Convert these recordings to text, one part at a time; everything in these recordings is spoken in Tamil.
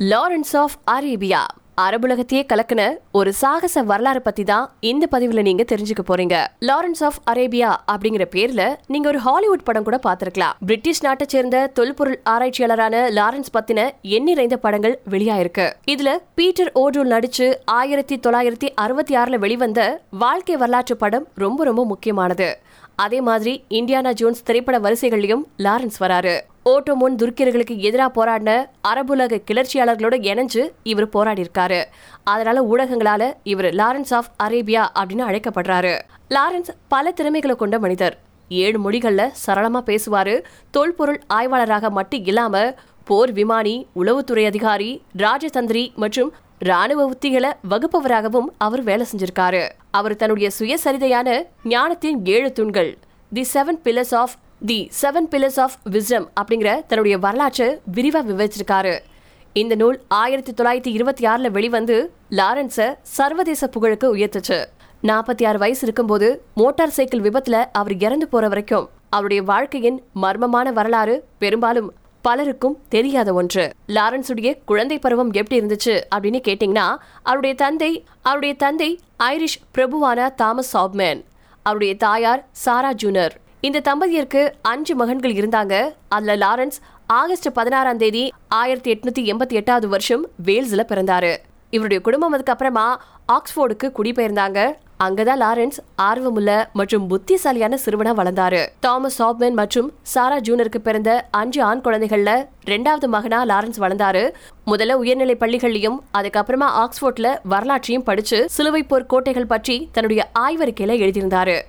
லாரன்ஸ் ஆஃப் அரேபியா அரபுலகத்தையே கலக்குன ஒரு சாகச வரலாறு பத்தி தான் இந்த பதிவுல நீங்க தெரிஞ்சுக்க போறீங்க. லாரன்ஸ் ஆஃப் அரேபியா அப்படிங்கிற பேர்ல நீங்க ஒரு ஹாலிவுட் படம் கூட பாத்திருக்கலாம் பிரிட்டிஷ் நாட்டை சேர்ந்த தொல்பொருள் ஆராய்ச்சியாளரான லாரன்ஸ் பத்தின எண்ணிறைந்த படங்கள் வெளியாயிருக்கு. இதுல பீட்டர் ஓடூல் நடிச்சு ஆயிரத்தி தொள்ளாயிரத்தி அறுபத்தி ஆறுல வெளிவந்த வாழ்க்கை வரலாற்று படம் ரொம்ப ரொம்ப முக்கியமானது. அதே மாதிரி இந்தியானா ஜோன்ஸ் திரைப்பட வரிசைகள்லயும் லாரன்ஸ் வராரு. ஓட்டோமோன் துருக்கியர்களுக்கு எதிராக போராடின அரபுலக கிளர்ச்சியாளர்களோட இணைஞ்சு இவர் போராடி இருக்காரு அதனால ஊடகங்களால இவர் லாரன்ஸ் ஆஃப் அரேபியா அப்படின்னு அழைக்கப்படுறாரு. லாரன்ஸ் பல திறமைகளை கொண்ட மனிதர். ஏழு மொழிகளில் சரளமாக பேசுவாரு. தொல்பொருள் ஆய்வாளராக மட்டும் இல்லாம போர் விமானி உளவுத்துறை அதிகாரி ராஜதந்திரி மற்றும் ராணுவ உத்திகளை வகுப்பவராகவும் அவர் வேலை செஞ்சிருக்காரு. அவர் தன்னுடைய சுயசரிதையான ஞானத்தின் ஏழு தூண்கள் the seven pillars of the seven pillars of wisdom அப்படிங்கிற தன்னுடைய வரலாற்றை விரிவாக விவரிச்சிருக்காரு. இந்த நூல் ஆயிரத்தி தொள்ளாயிரத்தி இருபத்தி ஆறில் வெளிவந்து லாரன்ஸை சர்வதேச புகழுக்கு உயர்த்துச்சு. நாற்பத்தி ஆறு வயசு இருக்கும்போது மோட்டார் சைக்கிள் விபத்தில் அவர் இறந்து போகிற வரைக்கும் அவருடைய வாழ்க்கையின் மர்மமான வரலாறு பெரும்பாலும் பலருக்கும் தெரியாத ஒன்று. லாரன்ஸுடைய குழந்தை பருவம் எப்படி இருந்துச்சு அப்படின்னு கேட்டிங்கன்னா அவருடைய தந்தை அவருடைய தந்தை ஐரிஷ் பிரபுவான தாமஸ் சாப்மேன் அவருடைய தாயார் சாரா ஜூனர் இந்த தம்பதியருக்கு அஞ்சு மகன்கள் இருந்தாங்க. அதுல லாரன்ஸ் ஆகஸ்ட் பதினாறாம் தேதி ஆயிரத்தி எட்நூத்தி எண்பத்தி எட்டாவது வருஷம் வேல்ஸ்ல பிறந்தாரு. இவருடைய குடும்பம் அதுக்கப்புறமா ஆக்ஸ்போர்டுக்கு குடிபெயர்ந்தாங்க. அங்கதான் லாரன்ஸ் ஆர்வமுள்ள மற்றும் புத்திசாலியான சிறுவனா வளர்ந்தாரு. தாமஸ் சாப்மேன் மற்றும் சாரா ஜூனருக்கு பிறந்த அஞ்சு ஆண் குழந்தைகள்ல ரெண்டாவது மகனா லாரன்ஸ் வளர்ந்தாரு. முதல்ல உயர்நிலை பள்ளிகள்லயும் அதுக்கப்புறமா ஆக்ஸ்போர்ட்ல வரலாற்றையும் படிச்சு சிலுவை போர் கோட்டைகள் பற்றி தன்னுடைய ஆய்வறிக்கையில எழுதியிருந்தாரு.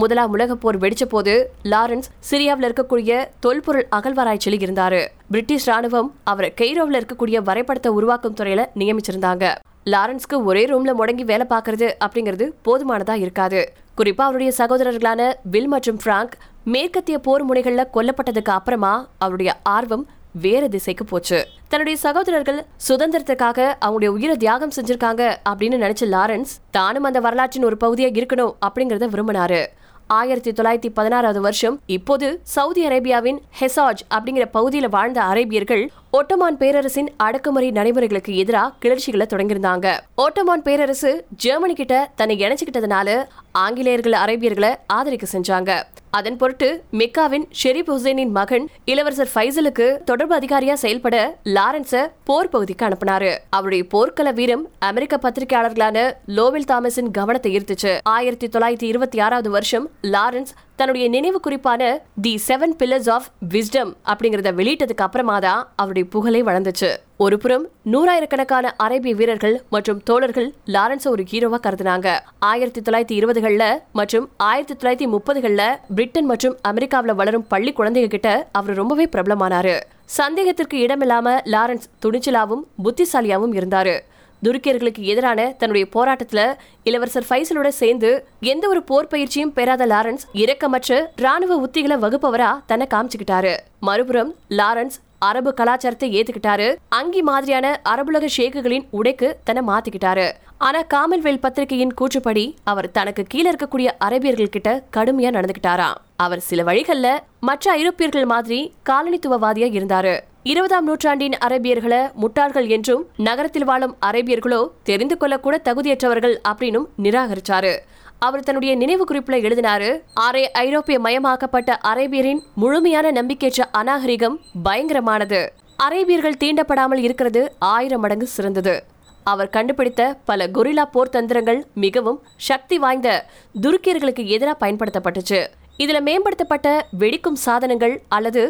முதலாம் உலகப் போர் வெடிச்ச போது லாரன்ஸ் சிரியாவில் இருக்கக்கூடிய தொல்பொருள் அகழ்வாராய்ச்சியில் இருந்தாரு. பிரிட்டிஷ் ராணுவம் அவரை கெய்ரோவில் இருக்கக்கூடிய வரைபடத்தை உருவாக்கும் துறையில நியமிச்சிருந்தாங்க. லாரன்ஸ்க்கு ஒரே ரூம்ல முடங்கி வேலை பார்க்கறது அப்படிங்கிறது போதுமானதா இருக்காது. குறிப்பா அவருடைய சகோதரர்களான வில் மற்றும் பிராங்க் மேற்கத்திய போர் முனைகள்ல கொல்லப்பட்டதுக்கு அப்புறமா அவருடைய ஆர்வம் வேற திசைக்கு போச்சு. தன்னுடைய சகோதரர்கள் சுதந்திரத்துக்காக அவங்களுடைய உயிரை தியாகம் செஞ்சிருக்காங்க அப்படின்னு நினைச்ச லாரன்ஸ் தானும் அந்த வரலாற்றின் ஒரு பகுதியா இருக்கணும் அப்படிங்கறத விரும்பினாரு. ஆயிரத்தி தொள்ளாயிரத்தி பதினாறாவது வருஷம். இப்போது சவுதி அரேபியாவின் ஹெசாஜ் அப்படிங்கிற பகுதியில் வாழ்ந்த அரேபியர்கள் ஒட்டமான் பேரரசின் அடக்குமுறை நடைமுறைகளுக்கு எதிராக கிளர்ச்சிகளை தொடங்கியிருந்தாங்க. ஓட்டமான் பேரரசு ஜெர்மனி கிட்ட தன்னை இணைச்சுக்கிட்டதுனால ஆங்கிலேயர்கள் அரேபியர்களை ஆதரிக்க செஞ்சாங்க. அதன் பொருட்டு மெக்காவின் ஷெரீப் ஹுசைனின் மகன் இளவரசர் ஃபைசலுக்கு தொடர்பு அதிகாரியா செயல்பட லாரன்ஸ போர் பகுதிக்கு அனுப்பினாரு. அவருடைய போர்க்கள வீரம் அமெரிக்க பத்திரிகையாளர்களான லோவில் தாமஸின் கவனத்தை ஈர்த்துச்சு. ஆயிரத்தி தொள்ளாயிரத்தி இருபத்தி ஆறாவது வருஷம் லாரன்ஸ் தன்னுடைய நினைவு குறிப்பான the seven pillars of wisdom அப்படிங்கறத வெளியிட்டதுக்கு அப்புறமா தான் அவருடைய புகழை வளர்ந்துச்சு. ஒருபுறம் நூறாயிரக்கணக்கான அரேபிய வீரர்கள் மற்றும் தோழர்கள் லாரன்ஸ் ஒரு ஹீரோவா கருதுனாங்க. ஆயிரத்தி தொள்ளாயிரத்தி இருபதுகள்ல மற்றும் ஆயிரத்தி தொள்ளாயிரத்தி முப்பதுகள்ல பிரிட்டன் மற்றும் அமெரிக்காவில் வளரும் பள்ளி குழந்தைங்க கிட்ட அவர் ரொம்பவே பிரபலமானாரு. சந்தேகத்திற்கு இடமில்லாம லாரன்ஸ் துணிச்சலாவும் புத்திசாலியாவும் இருந்தாரு. துருக்கியர்களுக்கு எதிரான தன்னுடைய போராட்டத்துல இளவரசர் ஃபைசலோட சேர்ந்து எந்த ஒரு போர் பயிற்சியும் பெறாத லாரன்ஸ் இரக்கமற்ற ராணுவ உத்திகளை வகுப்பவரா தன்னை காமிச்சுக்கிட்டாரு. மறுபுறம் லாரன்ஸ் அரபு கலாச்சாரத்தை ஏத்துக்கிட்டாரு. அங்கி மாதிரியான அரபுலக ஷேக்குகளின் உடைக்கு தன்னை மாத்திக்கிட்டாரு. ஆனா காமன்வெல் பத்திரிகையின் கூற்றுப்படி அவர் தனக்கு கீழே இருக்கக்கூடிய அரேபியர்கள் கிட்ட கடுமையா நடந்துகிட்டாராம் அவர் சில வழிகள்ல மற்ற ஐரோப்பியர்கள் மாதிரி காலனித்துவவாதியா இருந்தாரு. இருபதாம் நூற்றாண்டின் அரேபியர்களை முட்டாள்கள் என்றும் நகரத்தில் வாழும் அரேபியர்களோ தெரிந்து கொள்ளக்கூட தகுதியற்றவர்கள் அப்படின்னும் நிராகரிச்சாரு. அவர் தன்னுடைய நினைவு குறிப்பில் எழுதினாரு ஆரே ஐரோப்பிய மயமாக்கப்பட்ட அரேபியரின் முழுமையான நம்பிக்கையற்ற அநாகரிகம் பயங்கரமானது. அரேபியர்கள் தீண்டப்படாமல் இருக்கிறது ஆயிரம் மடங்கு சிறந்தது. அவர் கண்டுபிடித்த பல கொரில்லா போர் தந்திரங்கள் மிகவும் சக்தி வாய்ந்த துருக்கியர்களுக்கு எதிராக பயன்படுத்தப்பட்டுச்சு. இதுல மேம்படுத்தப்பட்ட வெடிக்கும் சாதனங்கள் அல்லது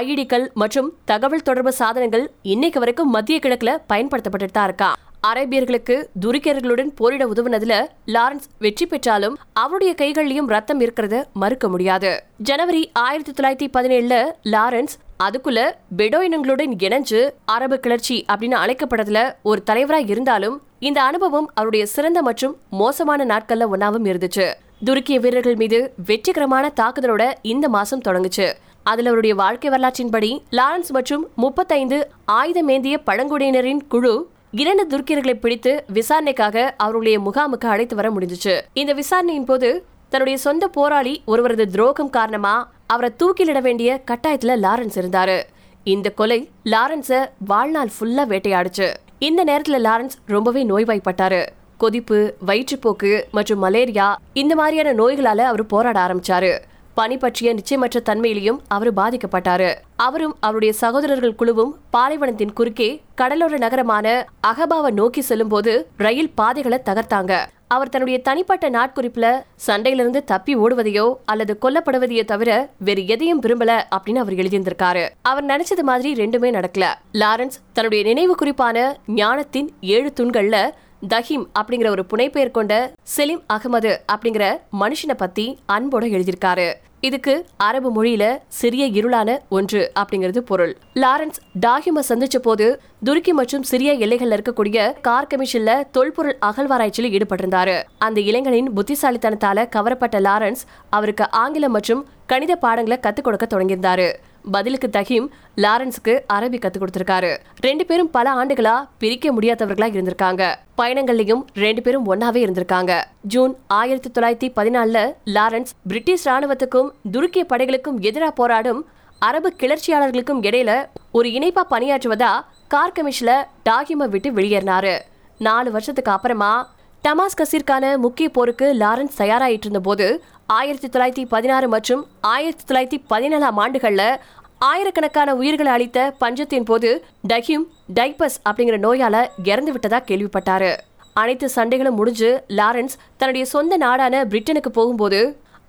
ஐடிக்கள் மற்றும் தகவல் தொடர்பு சாதனங்கள் இன்னைக்கு வரைக்கும் மத்திய கிழக்குல பயன்படுத்தப்பட்டு தான் இருக்கா. அரேபியர்களுக்கு துருக்கியர்களுடன் போரிட உதவுனதுல லாரன்ஸ் வெற்றி பெற்றாலும் அவருடைய கைகள்லயும் ரத்தம் இருக்கிறத மறுக்க முடியாது. ஜனவரி ஆயிரத்தி தொள்ளாயிரத்தி பதினேழுல லாரன்ஸ் அதுக்குள்ள பெடோயினங்களுடன் இணைஞ்சு அரபு கிளர்ச்சி அப்படின்னு அழைக்கப்பட்டதுல ஒரு தலைவராக இருந்தாலும் இந்த அனுபவம் அவருடைய சிறந்த மற்றும் மோசமான நாட்கள்ல ஒன்னாவும் இருந்துச்சு. துருக்கிய வீரர்கள் மீது வெற்றிகரமான தாக்குதலோட இந்த மாசம் தொடங்குச்சு. அதில் அவருடைய வாழ்க்கை வரலாற்றின்படி லாரன்ஸ் மற்றும் முப்பத்தைந்து ஆயுதமேந்திய பழங்குடியினரின் குழு இரண்டு துர்க்கியர்களை பிடித்து விசாரணைக்காக அவருடைய முகாமுக்கு அழைத்து வர முடிஞ்சுச்சு. இந்த விசாரணையின் போது தன்னுடைய சொந்த போராளி ஒருவரது துரோகம் காரணமா அவரை தூக்கிலிட வேண்டிய கட்டாயத்துல லாரன்ஸ் இருந்தாரு. இந்த கொலை லாரன்ஸ வாழ்நாள் ஃபுல்லா வேட்டையாடுச்சு. இந்த நேரத்துல லாரன்ஸ் ரொம்பவே நோய்வாய்ப்பட்டாரு. கொதிப்பு வயிற்றுப்போக்கு மற்றும் மலேரியா இந்த மாதிரியான நோய்களால அவர் போராட ஆரம்பிச்சாரு. பணி பற்றிய நிச்சயமற்ற தன்மையிலையும் அவர் பாதிக்கப்பட்டாரு. அவரும் அவருடைய சகோதரர்கள் குழுவும் பாலைவனத்தின் குறுக்கே கடலோர நகரமான அகபாவை நோக்கி செல்லும் போது ரயில் பாதைகளை தகர்த்தாங்க. அவர் தன்னுடைய தனிப்பட்ட நாட்குறிப்புல சண்டையிலிருந்து தப்பி ஓடுவதையோ அல்லது கொல்லப்படுவதையோ தவிர வேறு எதையும் விரும்பல அப்படின்னு அவர் எழுதியிருந்திருக்காரு. அவர் நினைச்சது மாதிரி ரெண்டுமே நடக்கல. லாரன்ஸ் தன்னுடைய நினைவு குறிப்பான ஞானத்தின் ஏழு தூண்கள்ல தஹிம் அப்படிங்கிற ஒரு புனைப்பெயர் கொண்ட செலிம் அகமது அப்படிங்கிற மனுஷனை பத்தி அன்போட எழுதியிருக்காரு. இதுக்கு அரபு மொழியில சிறிய இருளான ஒன்று அப்படிங்கிறது பொருள். லாரன்ஸ் டாகிம சந்திச்ச போது துருக்கி மற்றும் சிறிய எல்லைகள்ல இருக்கக்கூடிய கார் கமிஷன்ல தொல்பொருள் அகழ்வாராய்ச்சியில் ஈடுபட்டிருந்தாரு. அந்த இளைஞனின் புத்திசாலித்தனத்தால கவரப்பட்ட லாரன்ஸ் அவருக்கு ஆங்கிலம் மற்றும் கணித பாடங்களை கத்துக் கொடுக்க தொடங்கியிருந்தாரு. பதிலுக்கு தஹீம் லாரன்ஸுக்கு அரபி கத்து கொடுத்திருக்காரு. ரெண்டு பேரும் பல ஆண்டுகளா பிரிக்க முடியாதவர்களா இருந்திருக்காங்க. பயணங்கள்லயும் ரெண்டு பேரும் ஒன்னாவே இருந்திருக்காங்க. ஜூன் ஆயிரத்தி தொள்ளாயிரத்தி பதினாலுல லாரன்ஸ் பிரிட்டிஷ் ராணுவத்துக்கும் துருக்கிய படைகளுக்கும் எதிராக போராடும் அரபு கிளர்ச்சியாளர்களுக்கும் இடையில ஒரு இணைப்பா பணியாற்றுவதா கார் கமிஷன்ல டாகிமை விட்டு வெளியேறினாரு. நாலு வருஷத்துக்கு அப்புறமா டமாஸ் கசீர்கான முக்கிய போருக்கு லாரன்ஸ் தயாராயிட்டு இருந்த போது ஆயிரத்தி தொள்ளாயிரத்தி பதினாறு மற்றும் ஆயிரத்தி தொள்ளாயிரத்தி பதினேழாம் ஆண்டுகளில் ஆயிரக்கணக்கான உயிர்களை அளித்த பஞ்சத்தின் போது டஹிம் டைப்பஸ் அப்படிங்கிற நோயால இறந்து விட்டதா கேள்விப்பட்டாரு. அனைத்து சண்டைகளும் முடிஞ்சு லாரன்ஸ் தன்னுடைய சொந்த நாடான பிரிட்டனுக்கு போகும்போது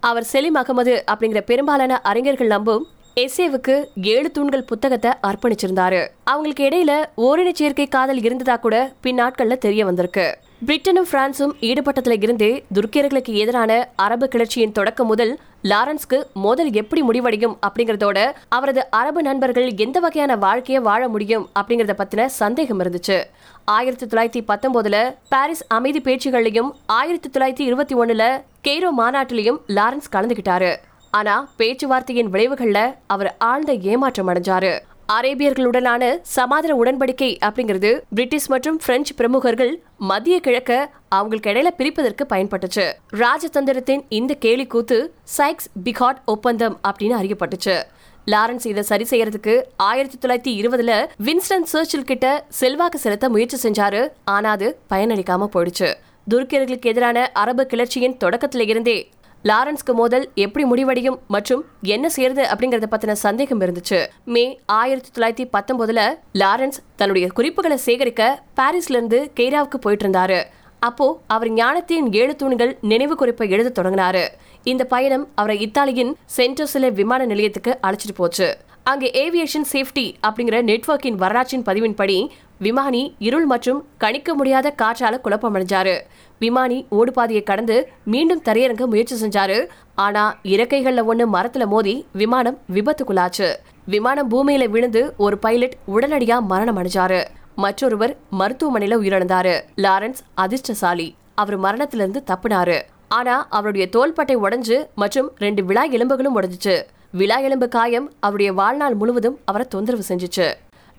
அவர் செலிம் அகமது அப்படிங்கிற பெரும்பாலான அறிஞர்கள் நம்பும் எஸ்ஏவுக்கு ஏழு தூண்கள் புத்தகத்தை அர்ப்பணிச்சிருந்தாரு. அவங்களுக்கு இடையில ஓரின சேர்க்கை காதல் இருந்ததா கூட பின்னாட்கள்ல தெரிய வந்திருக்கு. பிரிட்டனும் பிரான்சும் ஈடுபட்டதுல இருந்தே துருக்கியர்களுக்கு எதிரான அரபு கிளர்ச்சியின் தொடக்கம் முதல் லாரன்ஸ்க்கு மோதல் எப்படி முடிவடையும் அப்படிங்கறதோட அவரது அரபு நண்பர்கள் எந்த வகையான வாழ்க்கையை வாழ முடியும் அப்படிங்கறத பத்தின சந்தேகம் இருந்துச்சு. ஆயிரத்தி தொள்ளாயிரத்தி பத்தொன்பதுல பாரிஸ் அமைதி பேச்சுகள்லையும் ஆயிரத்தி தொள்ளாயிரத்தி இருபத்தி ஒண்ணுல கெய்ரோ மாநாட்டிலையும் லாரன்ஸ் கலந்துகிட்டாரு. ஆனா பேச்சுவார்த்தையின் விளைவுகள்ல அவர் ஆழ்ந்த ஏமாற்றம் அடைஞ்சாரு. அரேபியர்களுடனான சமாதான உடன்படிக்கை அப்படிங்கிறது பிரிட்டிஷ் மற்றும் பிரெஞ்சு பிரமுகர்கள் மத்திய கிழக்க அவங்களுக்கு இடையில பிரிப்பதற்கு பயன்பட்டுச்சு. ராஜதந்திரத்தின் இந்த கேலி கூத்து சைக்ஸ் பிகாட் ஒப்பந்தம் அப்படின்னு அறியப்பட்டுச்சு. லாரன்ஸ் இதை சரி செய்யறதுக்கு ஆயிரத்தி தொள்ளாயிரத்தி இருபதுல வின்ஸ்டன் சர்ச்சில் கிட்ட செல்வாக்கு செலுத்த முயற்சி செஞ்சாரு. ஆனா அது பயனளிக்காம போயிடுச்சு. துருக்கியர்களுக்கு எதிரான அரபு கிளர்ச்சியின் தொடக்கத்தில இருந்தே லாரன்ஸ்க்கு மோதல் எப்படி முடிவடையும் மற்றும் என்ன செய்யறது அப்படிங்கறத பத்தின சந்தேகம் இருந்துச்சு. மே ஆயிரத்தி தொள்ளாயிரத்தி பத்தொன்பதுல லாரன்ஸ் தன்னுடைய குறிப்புகளை சேகரிக்க பாரிஸ்ல இருந்து கெய்ராவுக்கு போயிட்டு இருந்தாரு அப்போ அவர் ஞானத்தின் ஏழு தூண்கள் நினைவு குறிப்பை எழுத தொடங்கினாரு. இந்த பயணம் அவரை இத்தாலியின் சென்டோசில விமான நிலையத்துக்கு அழைச்சிட்டு போச்சு. அங்கே ஏவியேஷன் சேஃப்டி அப்படிங்கிற நெட்வொர்க்கின் வரலாற்றின் பதிவின்படி விமானி இருள் மற்றும் கணிக்க முடியாத காற்றால குழப்பமடைஞ்சாரு. விமானி ஓடுபாதையை கடந்து மீண்டும் தரையிறங்க முயற்சி செஞ்சாரு. ஆனா இறக்கைகள்ல ஒண்ணு மரத்துல மோதி விமானம் விபத்துக்குள்ளாச்சு. விமானம் பூமியில விழுந்து ஒரு பைலட் உடனடியா மரணம் அடைஞ்சாரு. மற்றொருவர் மருத்துவமனையில உயிரிழந்தாரு. லாரன்ஸ் அதிர்ஷ்டசாலி. அவர் மரணத்திலிருந்து தப்பினாரு. ஆனா அவருடைய தோள்பட்டை உடைஞ்சு மற்றும் ரெண்டு விழா எலும்புகளும் உடைஞ்சிச்சு. விழா எலும்பு காயம் அவருடைய வாழ்நாள் முழுவதும் அவரை தொந்தரவு செஞ்சுச்சு.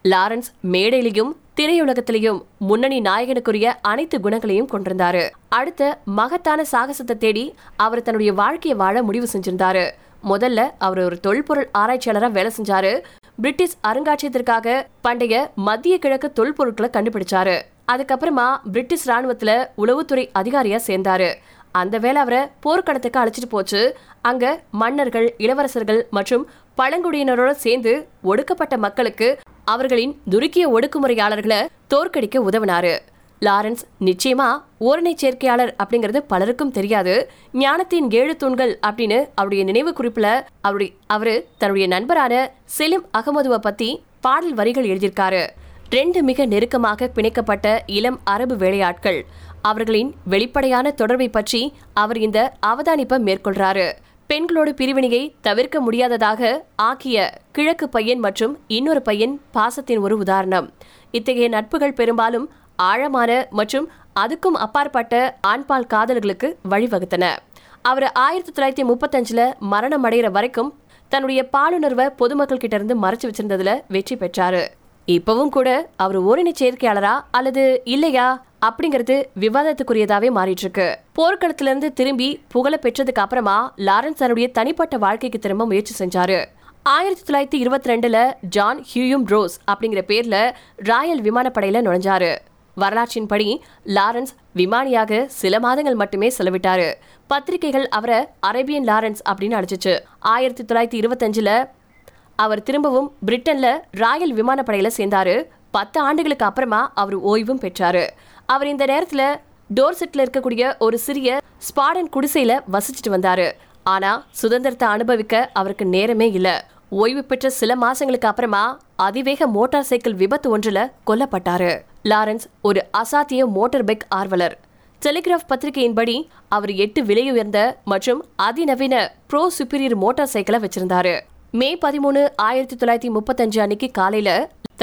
லாரன்ஸ் மேடையிலையும் திரையுலகத்திலையும் முன்னணி நாயகனுக்குரிய அனைத்து குணங்களையும் கொண்டிருந்தாரு. அடுத்த மகத்தான சாகசத்தை தேடி அவர் தன்னுடைய வாழ்க்கையை வாழ முடிவு செஞ்சிருந்தாரு. முதல்ல அவர் ஒரு தொல்பொருள் ஆராய்ச்சியாளரா வேலை செஞ்சாரு. பிரிட்டிஷ் அருங்காட்சியகத்திற்காக பண்டைய மத்திய கிழக்கு தொல்பொருட்களை கண்டுபிடிச்சாரு. அதுக்கப்புறமா பிரிட்டிஷ் ராணுவத்துல உளவுத்துறை அதிகாரியா சேர்ந்தாரு. அந்த வேலை அவரை போர்க்களத்துக்கு அழைச்சிட்டு போச்சு. அங்க மன்னர்கள் இளவரசர்கள் மற்றும் பழங்குடியினரோட சேர்ந்து ஒடுக்கப்பட்ட மக்களுக்கு அவர்களின் துருக்கிய ஒடுக்குமுறையாளர்களை தோற்கடிக்க உதவினாரு. லாரன்ஸ் நிச்சயமா ஓரணை சேர்க்கையாளர் அப்படிங்கிறது பலருக்கும் தெரியாது. ஞானத்தின் ஏழு தூண்கள் அப்படின்னு அவருடைய நினைவு குறிப்புல அவருடைய அவரு தன்னுடைய நண்பரான செலிம் அகமதுவை பத்தி பாடல் வரிகள் எழுதியிருக்காரு. ரெண்டு மிக நெருக்கமாக பிணைக்கப்பட்ட இளம் அரபு வேலையாட்கள். அவர்களின் வெளிப்படையான தொடர்பை பற்றி அவர் இந்த அவதானிப்பை மேற்கொள்றாரு. பெண்களோட பிரிவினையை தவிர்க்க முடியாததாக ஆக்கிய கிழக்கு பையன் மற்றும் இன்னொரு பையன் பாசத்தின் ஒரு உதாரணம். இத்தகைய நட்புகள் பெரும்பாலும் ஆழமான மற்றும் அதுக்கும் அப்பாற்பட்ட ஆண்பால் காதல்களுக்கு வழிவகுத்தன. அவர் ஆயிரத்தி தொள்ளாயிரத்தி முப்பத்தஞ்சுல மரணம் அடைகிற வரைக்கும் தன்னுடைய பாலுணர்வை பொதுமக்கள் கிட்ட இருந்து மறைச்சு வச்சிருந்ததுல வெற்றி பெற்றாரு. இப்பவும் கூட அவர் ஓரின சேர்க்கையாளரா அல்லது இல்லையா? அப்படிங்கிறது விவாதத்துக்குரியதாவே மாறிட்டு இருக்கு போர்க்களத்துல இருந்து திரும்பி புகழ பெற்றதுக்கு அப்புறமா லாரன்ஸ் தன்னுடைய தனிப்பட்ட வாழ்க்கைக்கு திரும்ப முயற்சி செஞ்சாரு. ஆயிரத்தி தொள்ளாயிரத்தி இருபத்தி ரெண்டுல ஜான் ஹியூயும் ரோஸ் அப்படிங்கிற பேர்ல ராயல் விமானப்படையில நுழைஞ்சாரு. வரலாற்றின்படி லாரன்ஸ் விமானியாக சில மாதங்கள் மட்டுமே செலவிட்டாரு. பத்திரிகைகள் அவரை அரேபியன் லாரன்ஸ் அப்படின்னு அழைச்சிச்சு. ஆயிரத்தி தொள்ளாயிரத்தி இருபத்தஞ்சுல அவர் திரும்பவும் பிரிட்டன்ல ராயல் விமானப்படையில சேர்ந்தாரு. பத்து ஆண்டுகளுக்கு அப்புறமா அவர் ஓய்வும் பெற்றாரு. அவர் இந்த நேரத்தில் டோர்செட்டில் இருக்கக்கூடிய ஒரு சிறிய ஸ்பாடன் குடிசையில் வசிச்சுட்டு வந்தார். ஆனால் சுதந்திரத்தை அனுபவிக்க அவருக்கு நேரமே இல்லை. ஓய்வு பெற்ற சில மாசங்களுக்கு அப்புறமா அதிவேக மோட்டார் சைக்கிள் விபத்து ஒன்றில் கொல்லப்பட்டாரு. லாரன்ஸ் ஒரு அசாத்திய மோட்டார் பைக் ஆர்வலர். டெலிகிராஃப் பத்திரிகையின்படி அவர் எட்டு விலையுயர்ந்த மற்றும் அதிநவீன ப்ரோ சுப்பீரியர் மோட்டார் சைக்கிளை வச்சிருந்தாரு. மே பதிமூணு ஆயிரத்தி தொள்ளாயிரத்தி முப்பத்தஞ்சு அன்னைக்கு காலையில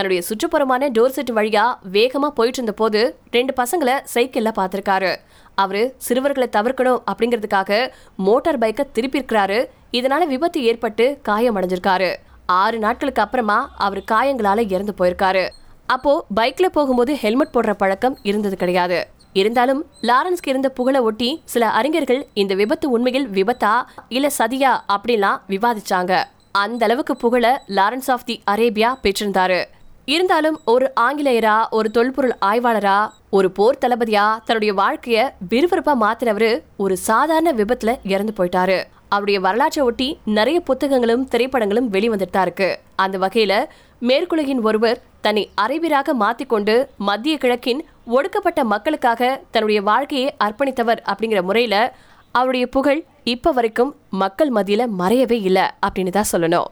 தன்னுடைய சுற்றுப்புறமான டோர்செட் வழியா வேகமா போயிட்டு இருந்த போது ரெண்டு பசங்களை சைக்கிள்ல பார்த்திருக்காரு. அவரு சிறுவர்களை தவிர்க்கணும் அப்படிங்கிறதுக்காக மோட்டார் பைக்கை திருப்பியிருக்கிறாரு. இதனால விபத்து ஏற்பட்டு காயம் அடைஞ்சிருக்காரு ஆறு நாட்களுக்கு அப்புறமா அவர் காயங்களால இறந்து போயிருக்காரு. அப்போ பைக்ல போகும்போது ஹெல்மெட் போடுற பழக்கம் இருந்தது கிடையாது. இருந்தாலும் லாரன்ஸ்க்கு இருந்த புகழை ஒட்டி சில அறிஞர்கள் இந்த விபத்து உண்மையில் விபத்தா இல்ல சதியா அப்படின்லாம் விவாதிச்சாங்க. அந்த அளவுக்கு புகழ லாரன்ஸ் ஆஃப் தி அரேபியா பெற்றிருந்தாரு. இருந்தாலும் ஒரு ஆங்கிலேயரா ஒரு தொல்பொருள் ஆய்வாளரா ஒரு போர் தளபதியா தன்னுடைய வாழ்க்கைய விறுவிறுப்பா மாத்தினவரு ஒரு சாதாரண விபத்துல இறந்து போயிட்டாரு. அவருடைய வரலாற்றை ஒட்டி நிறைய புத்தகங்களும் திரைப்படங்களும் வெளிவந்துட்டு தான் இருக்கு. அந்த வகையில மேற்குலகின் ஒருவர் தன்னை அறிவீராக மாத்திக்கொண்டு மத்திய கிழக்கின் ஒடுக்கப்பட்ட மக்களுக்காக தன்னுடைய வாழ்க்கையை அர்ப்பணித்தவர் அப்படிங்கிற முறையில அவருடைய புகழ் இப்ப வரைக்கும் மக்கள் மத்தியில மறையவே இல்லை அப்படின்னு தான் சொல்லணும்.